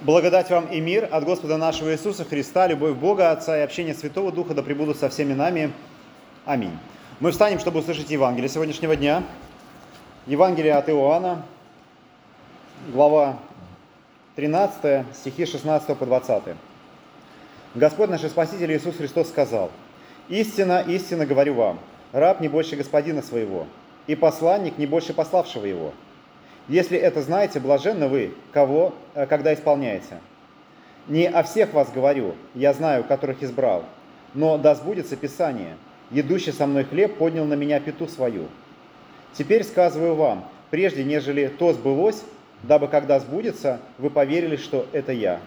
Благодать вам и мир от Господа нашего Иисуса Христа, любовь Бога, Отца и общение Святого Духа да пребудут со всеми нами. Аминь. Мы встанем, чтобы услышать Евангелие сегодняшнего дня. Евангелие от Иоанна, глава 13, стихи 16 по 20. Господь наш Спаситель Иисус Христос сказал, «Истина, истинно говорю вам, раб не больше господина своего, и посланник не больше пославшего его». Если это знаете, блаженны вы, кого, э, когда исполняете. Не о всех вас говорю, я знаю, которых избрал, но да сбудется Писание. Едущий со мной хлеб поднял на меня пету свою. Теперь сказываю вам, прежде нежели то сбылось, дабы когда сбудется, вы поверили, что это я.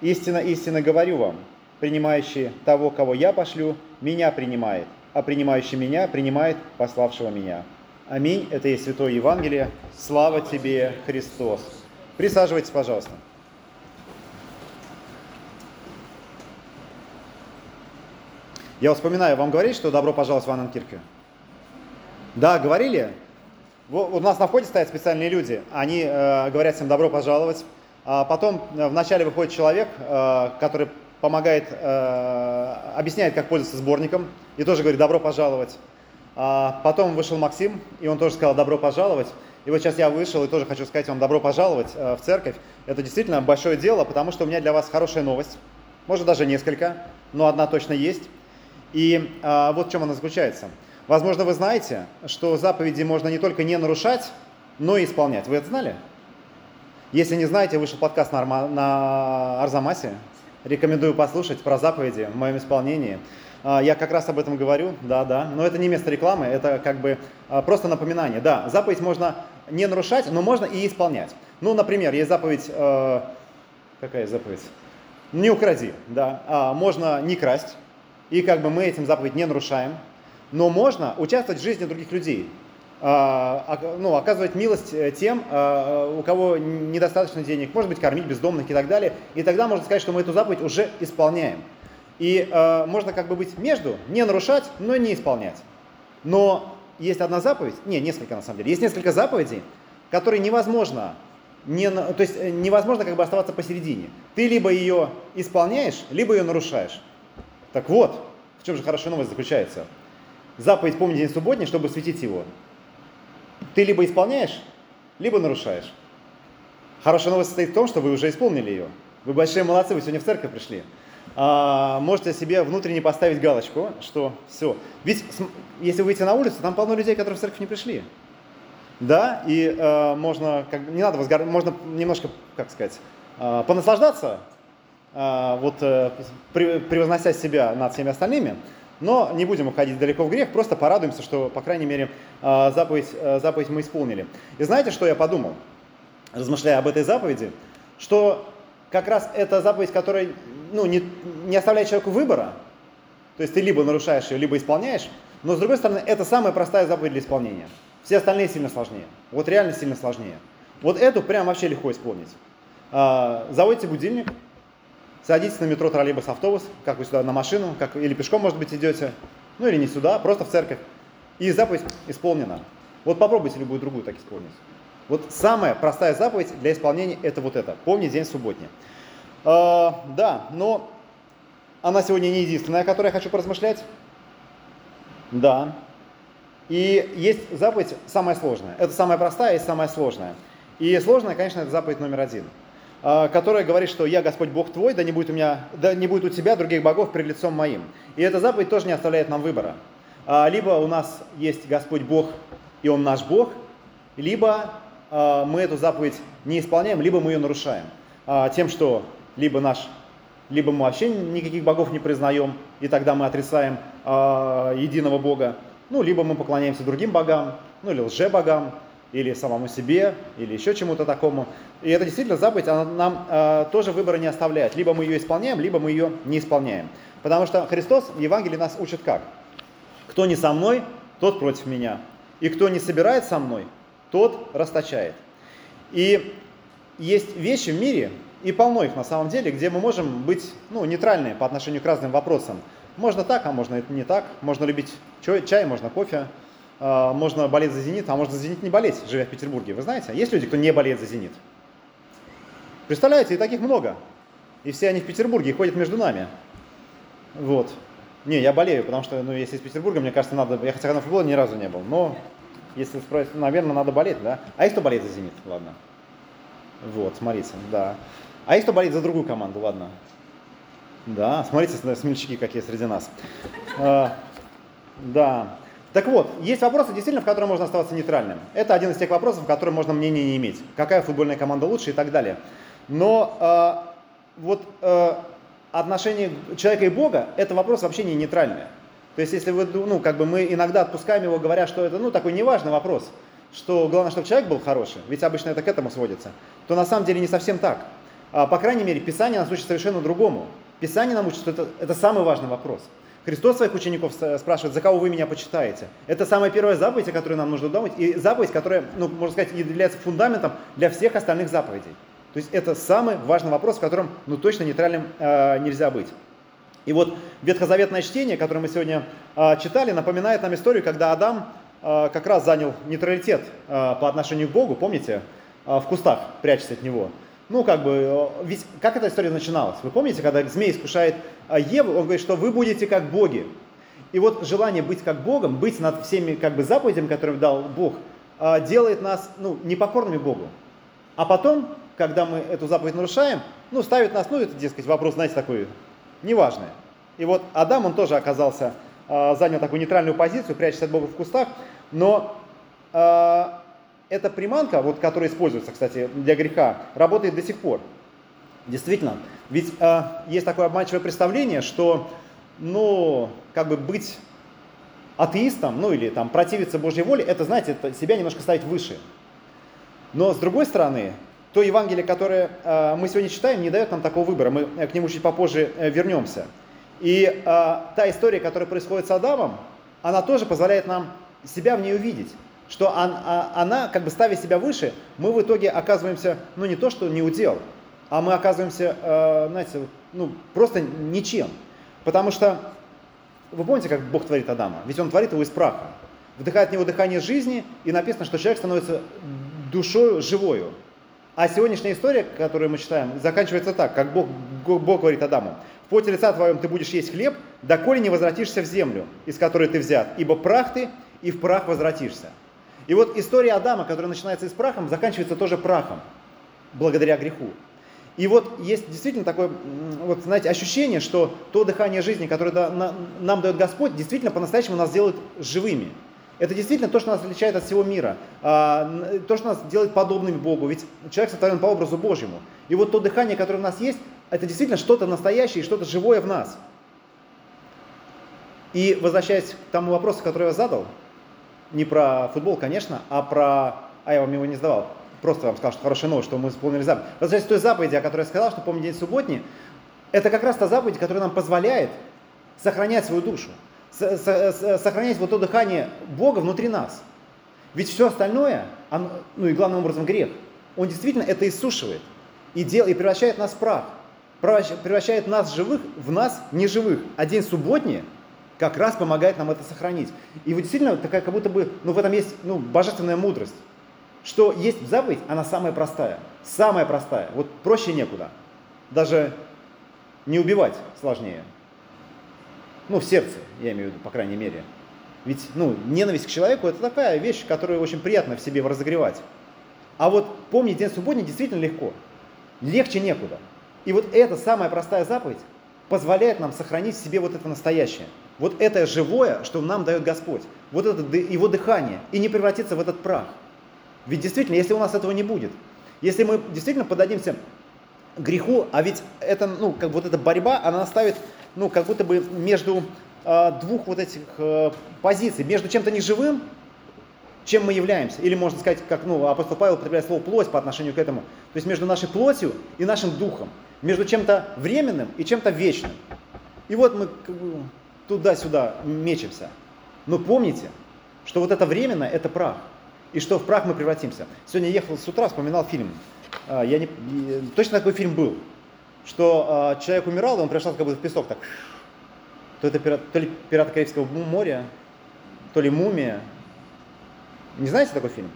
Истинно, истинно говорю вам, принимающий того, кого я пошлю, меня принимает, а принимающий меня принимает пославшего меня. Аминь. Это есть Святое Евангелие. Слава тебе, Христос. Присаживайтесь, пожалуйста. Я вспоминаю, вам говорили, что добро пожаловать в Анненкирке? Да, говорили? У нас на входе стоят специальные люди. Они э, говорят всем добро пожаловать. А потом э, вначале выходит человек, э, который помогает, э, объясняет, как пользоваться сборником, и тоже говорит добро пожаловать. А потом вышел Максим, и он тоже сказал «добро пожаловать». И вот сейчас я вышел и тоже хочу сказать вам «добро пожаловать» э, в церковь. Это действительно большое дело, потому что у меня для вас хорошая новость. Может даже несколько, но одна точно есть. И а, вот в чем она заключается. Возможно, вы знаете, что заповеди можно не только не нарушать, но и исполнять. Вы это знали? Если не знаете, вышел подкаст на, Арзамасе. Рекомендую послушать про заповеди в моем исполнении. А, я как раз об этом говорю, да, да. Но это не место рекламы, это как бы а, просто напоминание. Да, заповедь можно не нарушать, но можно и исполнять. Ну, например, есть заповедь, э, какая заповедь? Не укради, да. А, можно не красть, и как бы мы этим заповедь не нарушаем. Но можно участвовать в жизни других людей. А, ну, оказывать милость э, тем, у кого недостаточно денег, может быть, кормить бездомных и так далее. И тогда можно сказать, что мы эту заповедь уже исполняем. И э, можно как бы быть между, не нарушать, но не исполнять. Но есть одна заповедь, не, несколько на самом деле, есть несколько заповедей, которые невозможно, не, то есть э, невозможно как бы оставаться посередине. Ты либо ее исполняешь, либо ее нарушаешь. Так вот, в чем же хорошая новость заключается. Заповедь «Помни день субботний, чтобы светить его». Ты либо исполняешь, либо нарушаешь. Хорошая новость состоит в том, что вы уже исполнили ее. Вы большие молодцы, вы сегодня в церковь пришли а, можете себе внутренне поставить галочку, что все. Ведь если выйти на улицу, там полно людей, которые в церковь не пришли. Да, и э, можно, как, не надо возгор... можно немножко, как сказать, э, понаслаждаться, э, вот э, превознося себя над всеми остальными, но не будем уходить далеко в грех, просто порадуемся, что, по крайней мере, э, заповедь, э, заповедь мы исполнили. И знаете, что я подумал, размышляя об этой заповеди, что как раз эта заповедь, которая ну, не, не оставляет человеку выбора, то есть ты либо нарушаешь ее, либо исполняешь, но с другой стороны, это самая простая заповедь для исполнения. Все остальные сильно сложнее. Вот реально сильно сложнее. Вот эту прям вообще легко исполнить. А, заводите будильник, садитесь на метро, троллейбус, автобус, как вы сюда на машину, как, или пешком, может быть, идете, ну или не сюда, просто в церковь. И заповедь исполнена. Вот попробуйте любую другую так исполнить. Вот самая простая заповедь для исполнения это вот это. Помни день субботний. А, да, но она сегодня не единственная, о которой я хочу поразмышлять. Да. И есть заповедь самая сложная. Это самая простая и самая сложная. И сложная, конечно, это заповедь номер один, а, которая говорит, что «Я Господь Бог твой, да не будет у, меня, да не будет у тебя других богов пред лицом моим». И эта заповедь тоже не оставляет нам выбора. А, либо у нас есть Господь Бог, и Он наш Бог, либо мы эту заповедь не исполняем, либо мы ее нарушаем тем, что либо наш, либо мы вообще никаких богов не признаем, и тогда мы отрицаем э, единого Бога, ну, либо мы поклоняемся другим богам, ну, или лже-богам, или самому себе, или еще чему-то такому. И это действительно заповедь, она нам э, тоже выбора не оставляет. Либо мы ее исполняем, либо мы ее не исполняем. Потому что Христос в Евангелии нас учит как? Кто не со мной, тот против меня. И кто не собирает со мной, тот расточает. И есть вещи в мире, и полно их на самом деле, где мы можем быть ну, нейтральны по отношению к разным вопросам. Можно так, а можно это не так. Можно любить чай, чай можно кофе. А, можно болеть за «Зенит», а можно за «Зенит» не болеть, живя в Петербурге. Вы знаете, есть люди, кто не болеет за «Зенит»? Представляете, и таких много. И все они в Петербурге и ходят между нами. Вот. Не, я болею, потому что, ну, если из Петербурга, мне кажется, надо... Я хотя на футболе ни разу не был, но если спросить, наверное, надо болеть, да? А есть кто болеет за «Зенит»? Ладно. Вот, смотрите, да. А есть кто болеет за другую команду? Ладно. Да, смотрите, смельчаки какие среди нас. А, да. Так вот, есть вопросы, действительно, в которых можно оставаться нейтральным. Это один из тех вопросов, в которых можно мнение не иметь. Какая футбольная команда лучше и так далее. Но э, вот э, отношение человека и Бога – это вопрос вообще не нейтральный. То есть, если вы, ну, как бы мы иногда отпускаем его, говоря, что это, ну, такой неважный вопрос, что главное, чтобы человек был хороший, ведь обычно это к этому сводится, то на самом деле не совсем так. А, по крайней мере, Писание нас учит совершенно другому. Писание нам учит, что это, это самый важный вопрос. Христос своих учеников спрашивает, за кого вы меня почитаете. Это самая первая заповедь, о которой нам нужно думать, и заповедь, которая, ну, можно сказать, является фундаментом для всех остальных заповедей. То есть это самый важный вопрос, в котором ну, точно нейтральным э, нельзя быть. И вот ветхозаветное чтение, которое мы сегодня э, читали, напоминает нам историю, когда Адам э, как раз занял нейтралитет э, по отношению к Богу, помните, э, в кустах прячется от него. Ну, как бы, э, ведь как эта история начиналась? Вы помните, когда змей искушает э, Еву, он говорит, что вы будете как боги. И вот желание быть как Богом, быть над всеми как бы заповедями, которые дал Бог, э, делает нас ну, непокорными Богу. А потом когда мы эту заповедь нарушаем, ну, ставит нас, ну, это, дескать, вопрос, знаете, такой неважный. И вот Адам, он тоже оказался, занял такую нейтральную позицию, прячется от Бога в кустах, но эта приманка, вот, которая используется, кстати, для греха, работает до сих пор. Действительно, ведь э, есть такое обманчивое представление, что, ну, как бы быть атеистом, ну или там противиться Божьей воле, это, знаете, это себя немножко ставить выше. Но с другой стороны, то Евангелие, которое э, мы сегодня читаем, не дает нам такого выбора. Мы к нему чуть попозже э, вернемся. И э, та история, которая происходит с Адамом, она тоже позволяет нам себя в ней увидеть. Что а, она, как бы ставя себя выше, мы в итоге оказываемся, ну не то, что не удел, а мы оказываемся, знаете, ну просто ничем. Потому что, вы помните, как Бог творит Адама? Ведь Он творит его из праха. Вдыхает в него дыхание жизни, и написано, что человек становится душою живою. А сегодняшняя история, которую мы читаем, заканчивается так, как Бог, Бог говорит Адаму. В поте лица твоем ты будешь есть хлеб, доколе не возвратишься в землю, из которой ты взят, ибо прах ты, и в прах возвратишься. И вот история Адама, которая начинается из прахом, заканчивается тоже прахом, благодаря греху. И вот есть действительно такое, вот, знаете, ощущение, что то дыхание жизни, которое нам дает Господь, действительно по-настоящему нас делает живыми. Это действительно то, что нас отличает от всего мира, а, то, что нас делает подобными Богу. Ведь человек сотворен по образу Божьему. И вот то дыхание, которое у нас есть, это действительно что-то настоящее, что-то живое в нас. И возвращаясь к тому вопросу, который я задал, не про футбол, конечно, а про... А я вам его не задавал. Просто вам сказал, что хорошая новость, что мы исполнили заповедь. Возвращаясь к той заповеди, о которой я сказал, что помню день субботний, это как раз та заповедь, которая нам позволяет сохранять свою душу сохранять вот то дыхание Бога внутри нас. Ведь все остальное, оно, ну и главным образом грех, он действительно это иссушивает и, дел, и превращает нас в прах, превращает нас живых в нас неживых. А день субботний как раз помогает нам это сохранить. И вот действительно такая, как будто бы, ну в этом есть ну, божественная мудрость, что есть заповедь, она самая простая, самая простая, вот проще некуда. Даже не убивать сложнее. Ну, в сердце, я имею в виду, по крайней мере. Ведь, ну, ненависть к человеку – это такая вещь, которую очень приятно в себе разогревать. А вот помнить день субботний действительно легко. Легче некуда. И вот эта самая простая заповедь позволяет нам сохранить в себе вот это настоящее. Вот это живое, что нам дает Господь. Вот это его дыхание. И не превратиться в этот прах. Ведь действительно, если у нас этого не будет, если мы действительно подадимся греху, а ведь это, ну, как вот эта борьба, она ставит ну, как будто бы между э, двух вот этих э, позиций, между чем-то неживым, чем мы являемся. Или можно сказать, как ну, апостол Павел употребляет слово плоть по отношению к этому. То есть между нашей плотью и нашим духом. Между чем-то временным и чем-то вечным. И вот мы как бы, туда-сюда мечемся. Но помните, что вот это временное – это прах. И что в прах мы превратимся. Сегодня ехал с утра, вспоминал фильм. А, я не, точно такой фильм был что э, человек умирал, и он пришел как будто в песок так. То это пират, то ли пираты Карибского моря, то ли мумия. Не знаете такой фильм?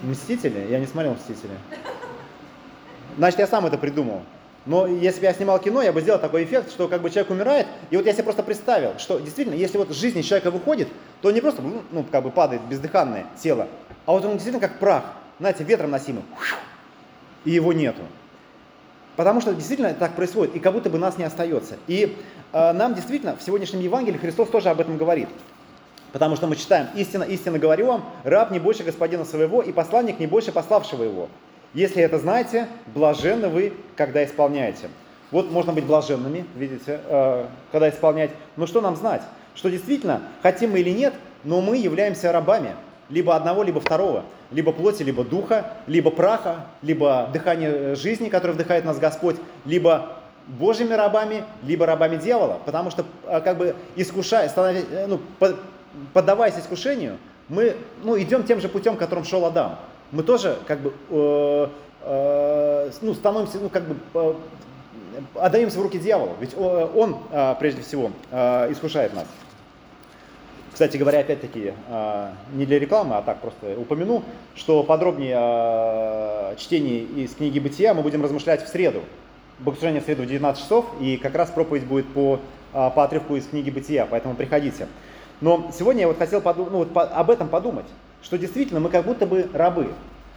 Мстители? Я не смотрел Мстители. значит, я сам это придумал. Но если бы я снимал кино, я бы сделал такой эффект, что как бы человек умирает, и вот я себе просто представил, что действительно, если вот жизнь из человека выходит, то не просто, ну, как бы падает бездыханное тело, а вот он действительно как прах, знаете, ветром носимый, и его нету. Потому что действительно так происходит, и как будто бы нас не остается. И э, нам действительно в сегодняшнем Евангелии Христос тоже об этом говорит. Потому что мы читаем, истинно, истинно говорю вам, раб не больше господина своего, и посланник не больше пославшего его. Если это знаете, блаженны вы, когда исполняете. Вот можно быть блаженными, видите, э, когда исполнять. Но что нам знать? Что действительно, хотим мы или нет, но мы являемся рабами. Либо одного, либо второго. Либо плоти, либо духа, либо праха, либо дыхание жизни, которое вдыхает нас Господь, либо Божьими рабами, либо рабами дьявола. Потому что, э, как бы, искушая, становясь, э, ну, поддаваясь искушению, мы ну, идем тем же путем, которым шел Адам мы тоже как бы э, э, ну, становимся, ну, как бы э, отдаемся в руки дьяволу. Ведь он, э, прежде всего, э, искушает нас. Кстати говоря, опять-таки, э, не для рекламы, а так просто упомяну, что подробнее о чтении из книги «Бытия» мы будем размышлять в среду. Богослужение в среду в 19 часов, и как раз проповедь будет по, по отрывку из книги «Бытия», поэтому приходите. Но сегодня я вот хотел подум- ну, вот по- об этом подумать что действительно мы как будто бы рабы.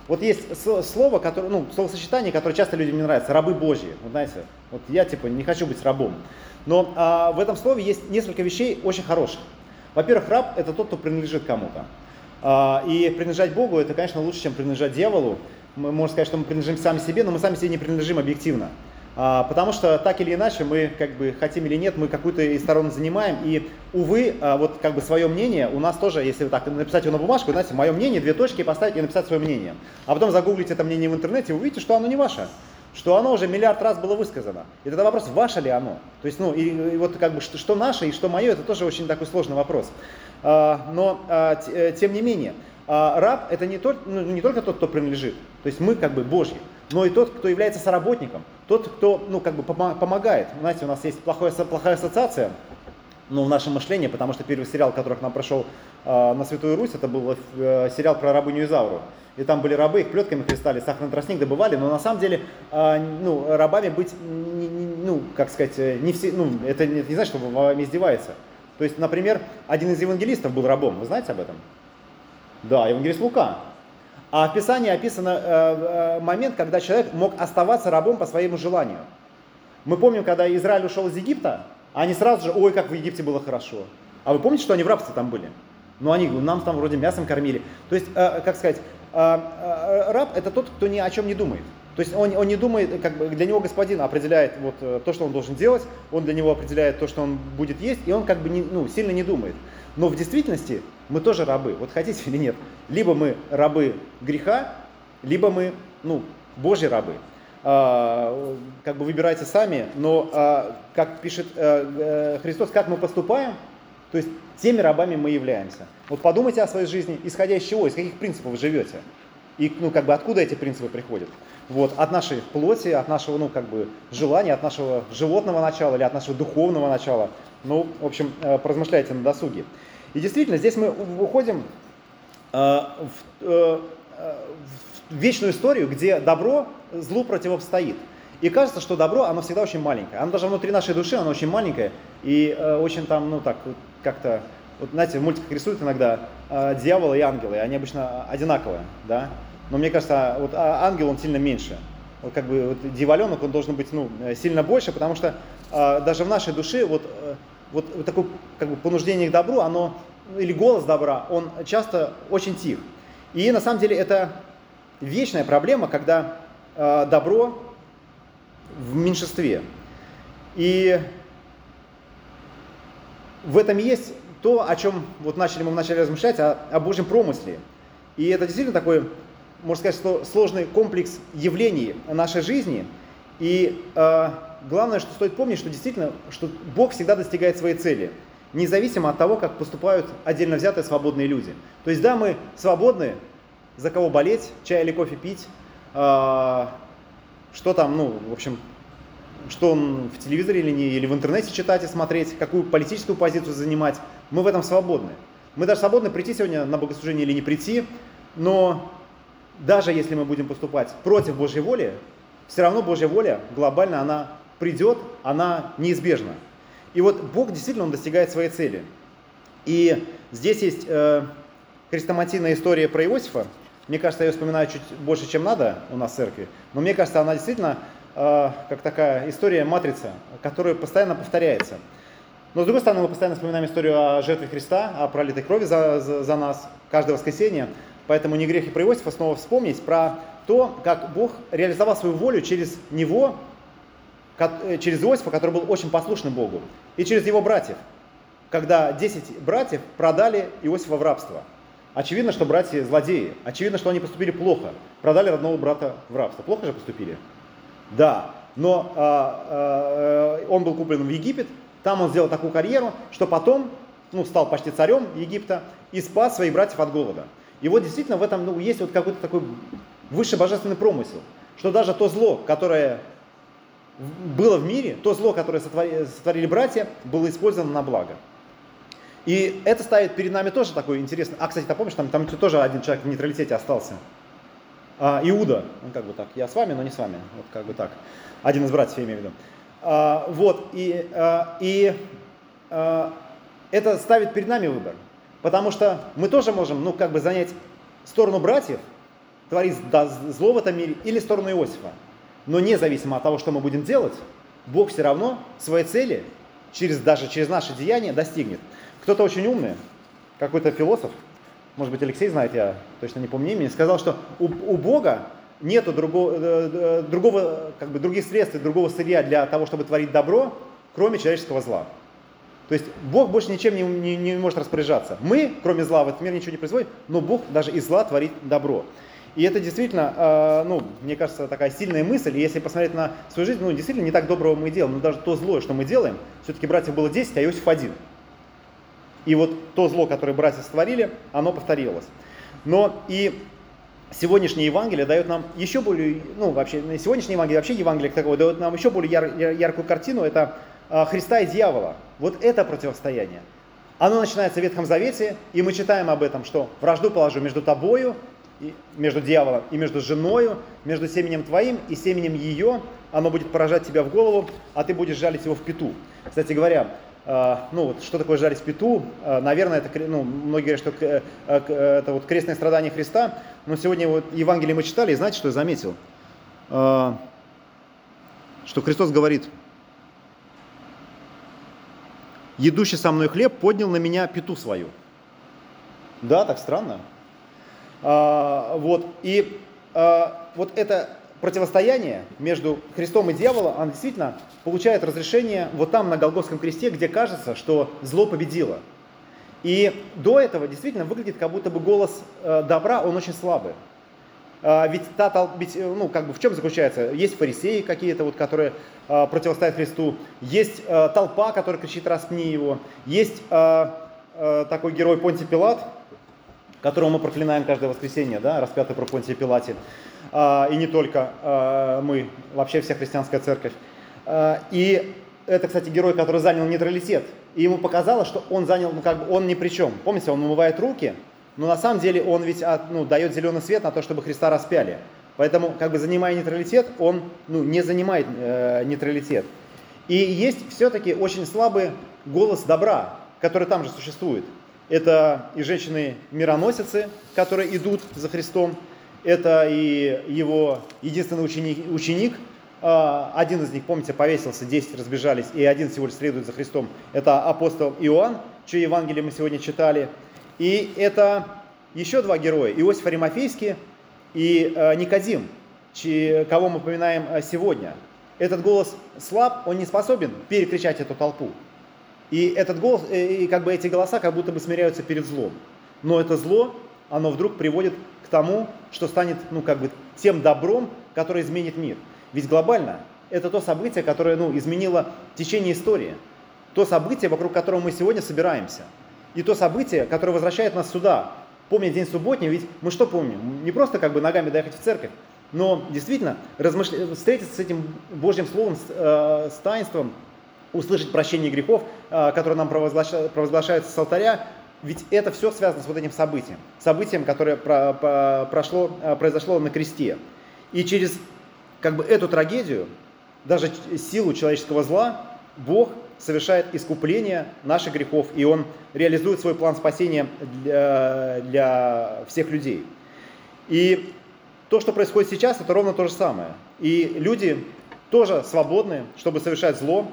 Вот есть слово, которое, ну, словосочетание, которое часто людям не нравится, рабы Божьи. Вот знаете, вот я типа не хочу быть рабом. Но а, в этом слове есть несколько вещей очень хороших. Во-первых, раб это тот, кто принадлежит кому-то. А, и принадлежать Богу это, конечно, лучше, чем принадлежать дьяволу. Мы можем сказать, что мы принадлежим сами себе, но мы сами себе не принадлежим объективно. А, потому что так или иначе мы, как бы хотим или нет, мы какую-то из сторон занимаем. И, увы, а, вот как бы свое мнение у нас тоже, если вот так написать его на бумажку, знаете, мое мнение, две точки поставить и написать свое мнение. А потом загуглить это мнение в интернете, вы увидите, что оно не ваше что оно уже миллиард раз было высказано. И тогда вопрос, ваше ли оно? То есть, ну, и, и вот как бы что, что наше и что мое, это тоже очень такой сложный вопрос. А, но, а, т, тем не менее, а, раб это не, тот, ну, не только тот, кто принадлежит. То есть мы как бы Божьи но и тот, кто является соработником, тот, кто ну, как бы помогает. Знаете, у нас есть плохая, плохая ассоциация ну, в нашем мышлении, потому что первый сериал, который к нам прошел э, на Святую Русь, это был э, сериал про рабыню Изауру. И там были рабы, их плетками хлестали, сахарный тростник добывали, но на самом деле, э, ну, рабами быть, не, не, ну, как сказать, э, не все, ну, это не, не значит, что вами издевается. То есть, например, один из евангелистов был рабом, вы знаете об этом? Да, евангелист Лука. А в Писании описан э, э, момент, когда человек мог оставаться рабом по своему желанию. Мы помним, когда Израиль ушел из Египта, они сразу же, ой, как в Египте было хорошо. А вы помните, что они в рабстве там были? Ну, они нам там вроде мясом кормили. То есть, э, как сказать, раб это тот, кто ни о чем не думает. То есть он, он не думает, как бы для него господин определяет вот то, что он должен делать, он для него определяет то, что он будет есть, и он как бы не, ну, сильно не думает. Но в действительности мы тоже рабы, вот хотите или нет. Либо мы рабы греха, либо мы, ну, Божьи рабы. А, как бы выбирайте сами, но, а, как пишет а, Христос, как мы поступаем, то есть теми рабами мы являемся. Вот подумайте о своей жизни, исходя из чего, из каких принципов вы живете. И, ну, как бы, откуда эти принципы приходят? Вот, от нашей плоти, от нашего, ну, как бы, желания, от нашего животного начала или от нашего духовного начала. Ну, в общем, э, поразмышляйте на досуге. И действительно, здесь мы уходим э, в, э, в вечную историю, где добро злу противостоит. И кажется, что добро, оно всегда очень маленькое. Оно даже внутри нашей души, оно очень маленькое. И э, очень там, ну так, как-то, вот знаете, в мультиках рисуют иногда э, дьяволы и ангелы, они обычно одинаковые, да. Но мне кажется, вот а, ангел, он сильно меньше. Вот как бы вот дьяволенок, он должен быть, ну, сильно больше, потому что э, даже в нашей душе вот э, вот, вот такое как бы, понуждение к добру, оно, или голос добра, он часто очень тих. И на самом деле это вечная проблема, когда э, добро в меньшинстве. И в этом есть то, о чем вот начали мы вначале размышлять, о, о Божьем промысле. И это действительно такой, можно сказать, что сложный комплекс явлений нашей жизни. И э, главное, что стоит помнить, что действительно, что Бог всегда достигает своей цели, независимо от того, как поступают отдельно взятые свободные люди. То есть да, мы свободны, за кого болеть, чай или кофе пить, э, что там, ну, в общем, что он в телевизоре или, не, или в интернете читать и смотреть, какую политическую позицию занимать. Мы в этом свободны. Мы даже свободны прийти сегодня на богослужение или не прийти, но даже если мы будем поступать против Божьей воли, все равно Божья воля глобально, она придет, она неизбежна. И вот Бог действительно, Он достигает своей цели. И здесь есть э, хрестоматийная история про Иосифа. Мне кажется, я ее вспоминаю чуть больше, чем надо у нас в церкви. Но мне кажется, она действительно э, как такая история матрица, которая постоянно повторяется. Но с другой стороны, мы постоянно вспоминаем историю о жертве Христа, о пролитой крови за, за, за нас каждое воскресенье. Поэтому не грех и про Иосифа снова вспомнить про то, как Бог реализовал свою волю через него, через Иосифа, который был очень послушным Богу, и через его братьев, когда 10 братьев продали Иосифа в рабство. Очевидно, что братья злодеи. Очевидно, что они поступили плохо. Продали родного брата в рабство. Плохо же поступили? Да. Но а, а, он был куплен в Египет, там он сделал такую карьеру, что потом ну, стал почти царем Египта и спас своих братьев от голода. И вот действительно в этом ну, есть вот какой-то такой высший божественный промысел, что даже то зло, которое было в мире, то зло, которое сотворили, братья, было использовано на благо. И это ставит перед нами тоже такой интересный... А, кстати, ты помнишь, там, там тоже один человек в нейтралитете остался. А, Иуда, он как бы так, я с вами, но не с вами, вот как бы так. Один из братьев, я имею в виду. А, вот, и, а, и а, это ставит перед нами выбор. Потому что мы тоже можем, ну, как бы занять сторону братьев, творить зло в этом мире, или сторону Иосифа. Но независимо от того, что мы будем делать, Бог все равно своей цели, через, даже через наши деяния, достигнет. Кто-то очень умный, какой-то философ, может быть, Алексей знает, я точно не помню имени, сказал, что у, у Бога нету другого, э, э, другого, как бы других средств, другого сырья для того, чтобы творить добро, кроме человеческого зла. То есть Бог больше ничем не, не, не может распоряжаться. Мы, кроме зла, в этот мир ничего не производим, но Бог даже из зла творит добро. И это действительно, э, ну, мне кажется, такая сильная мысль. И если посмотреть на свою жизнь, ну, действительно, не так доброго мы делаем. Но даже то злое, что мы делаем, все-таки братьев было 10, а Иосиф один. И вот то зло, которое братья сотворили, оно повторилось. Но и сегодняшнее Евангелие дает нам еще более, ну вообще, сегодняшнее Евангелие, вообще Евангелие такое, дает нам еще более яр, яркую картину, это а, Христа и дьявола. Вот это противостояние. Оно начинается в Ветхом Завете, и мы читаем об этом, что вражду положу между тобою, и, между дьяволом и между женою, между семенем твоим и семенем ее, оно будет поражать тебя в голову, а ты будешь жалить его в пету. Кстати говоря, а, ну вот что такое жарить пету, а, наверное, это, ну, многие говорят, что э, это вот крестное страдание Христа, но сегодня вот Евангелие мы читали, и знаете, что я заметил? Что Христос говорит, едущий со мной хлеб поднял на меня пету свою. Да, так странно. Вот, и вот это противостояние между Христом и дьяволом, оно действительно получает разрешение вот там, на Голгофском кресте, где кажется, что зло победило. И до этого действительно выглядит, как будто бы голос э, добра, он очень слабый. А, ведь, та, ведь э, ну, как бы в чем заключается? Есть фарисеи какие-то, вот, которые э, противостоят Христу, есть толпа, которая кричит «распни его», есть такой герой Понти Пилат, которого мы проклинаем каждое воскресенье, да, распятый про Понтия Пилате. А, и не только а, мы, вообще вся христианская церковь. А, и это, кстати, герой, который занял нейтралитет. И ему показалось, что он занял, ну как бы он ни при чем. Помните, он умывает руки, но на самом деле он ведь ну, дает зеленый свет на то, чтобы Христа распяли. Поэтому, как бы занимая нейтралитет, он ну, не занимает э, нейтралитет. И есть все-таки очень слабый голос добра, который там же существует. Это и женщины-мироносицы, которые идут за Христом, это и его единственный ученик, ученик, а, один из них, помните, повесился, 10 разбежались, и один всего лишь следует за Христом. Это апостол Иоанн, чье Евангелие мы сегодня читали. И это еще два героя, Иосиф Аримафейский и а, Никодим, кого мы упоминаем а, сегодня. Этот голос слаб, он не способен перекричать эту толпу. И этот голос, э, и как бы эти голоса как будто бы смиряются перед злом. Но это зло, оно вдруг приводит к тому, что станет, ну, как бы, тем добром, который изменит мир. Ведь глобально это то событие, которое, ну, изменило течение истории. То событие, вокруг которого мы сегодня собираемся. И то событие, которое возвращает нас сюда. Помня день субботний, ведь мы что помним? Не просто как бы ногами доехать в церковь, но действительно размышля... встретиться с этим Божьим Словом, с, э, с таинством, услышать прощение грехов, э, которое нам провозглашается с алтаря, ведь это все связано с вот этим событием. Событием, которое про, про, прошло, э, произошло на кресте. И через как бы эту трагедию, даже силу человеческого зла, Бог совершает искупление наших грехов, и Он реализует свой план спасения для, для всех людей. И то, что происходит сейчас, это ровно то же самое. И люди тоже свободны, чтобы совершать зло.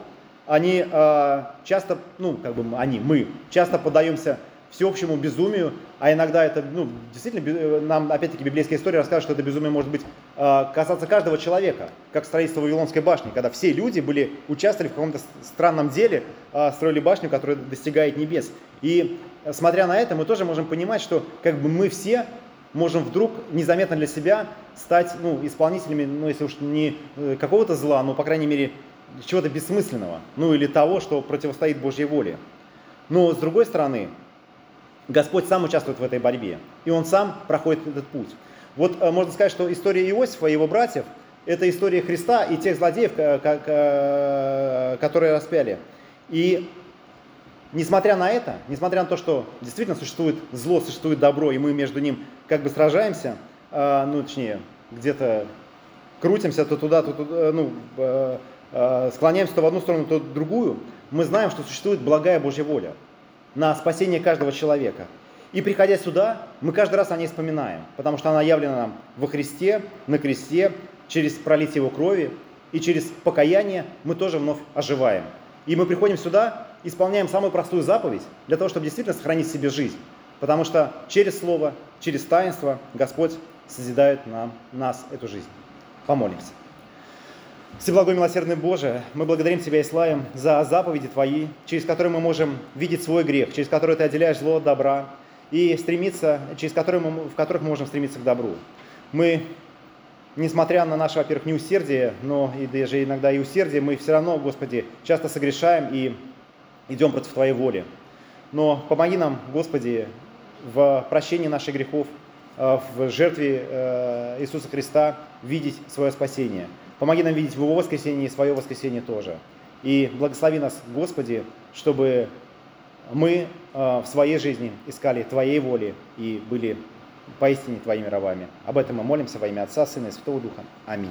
Они э, часто, ну, как бы они, мы, часто подаемся всеобщему безумию, а иногда это, ну, действительно, нам, опять-таки, библейская история расскажет, что это безумие может быть э, касаться каждого человека, как строительство Вавилонской башни, когда все люди были, участвовали в каком-то странном деле, э, строили башню, которая достигает небес. И смотря на это, мы тоже можем понимать, что как бы мы все можем вдруг незаметно для себя стать ну, исполнителями, ну, если уж не э, какого-то зла, но, по крайней мере, чего-то бессмысленного, ну, или того, что противостоит Божьей воле. Но, с другой стороны, Господь сам участвует в этой борьбе, и Он сам проходит этот путь. Вот э, можно сказать, что история Иосифа и его братьев – это история Христа и тех злодеев, которые распяли. И несмотря на это, несмотря на то, что действительно существует зло, существует добро, и мы между ним как бы сражаемся, э, ну, точнее, где-то крутимся то туда, то туда, э, ну, склоняемся то в одну сторону, то в другую, мы знаем, что существует благая Божья воля на спасение каждого человека. И приходя сюда, мы каждый раз о ней вспоминаем, потому что она явлена нам во Христе, на кресте, через пролитие Его крови, и через покаяние мы тоже вновь оживаем. И мы приходим сюда, исполняем самую простую заповедь для того, чтобы действительно сохранить себе жизнь. Потому что через Слово, через таинство Господь созидает нам, нас эту жизнь. Помолимся. Всеблагой милосердный Боже, мы благодарим Тебя и славим за заповеди Твои, через которые мы можем видеть свой грех, через которые Ты отделяешь зло от добра, и стремиться, через которые мы, в которых мы можем стремиться к добру. Мы, несмотря на наше, во-первых, неусердие, но и даже иногда и усердие, мы все равно, Господи, часто согрешаем и идем против Твоей воли. Но помоги нам, Господи, в прощении наших грехов, э, в жертве э, Иисуса Христа видеть свое спасение. Помоги нам видеть Его воскресении и свое воскресение тоже. И благослови нас, Господи, чтобы мы э, в своей жизни искали Твоей воли и были поистине Твоими рабами. Об этом мы молимся во имя Отца, Сына и Святого Духа. Аминь.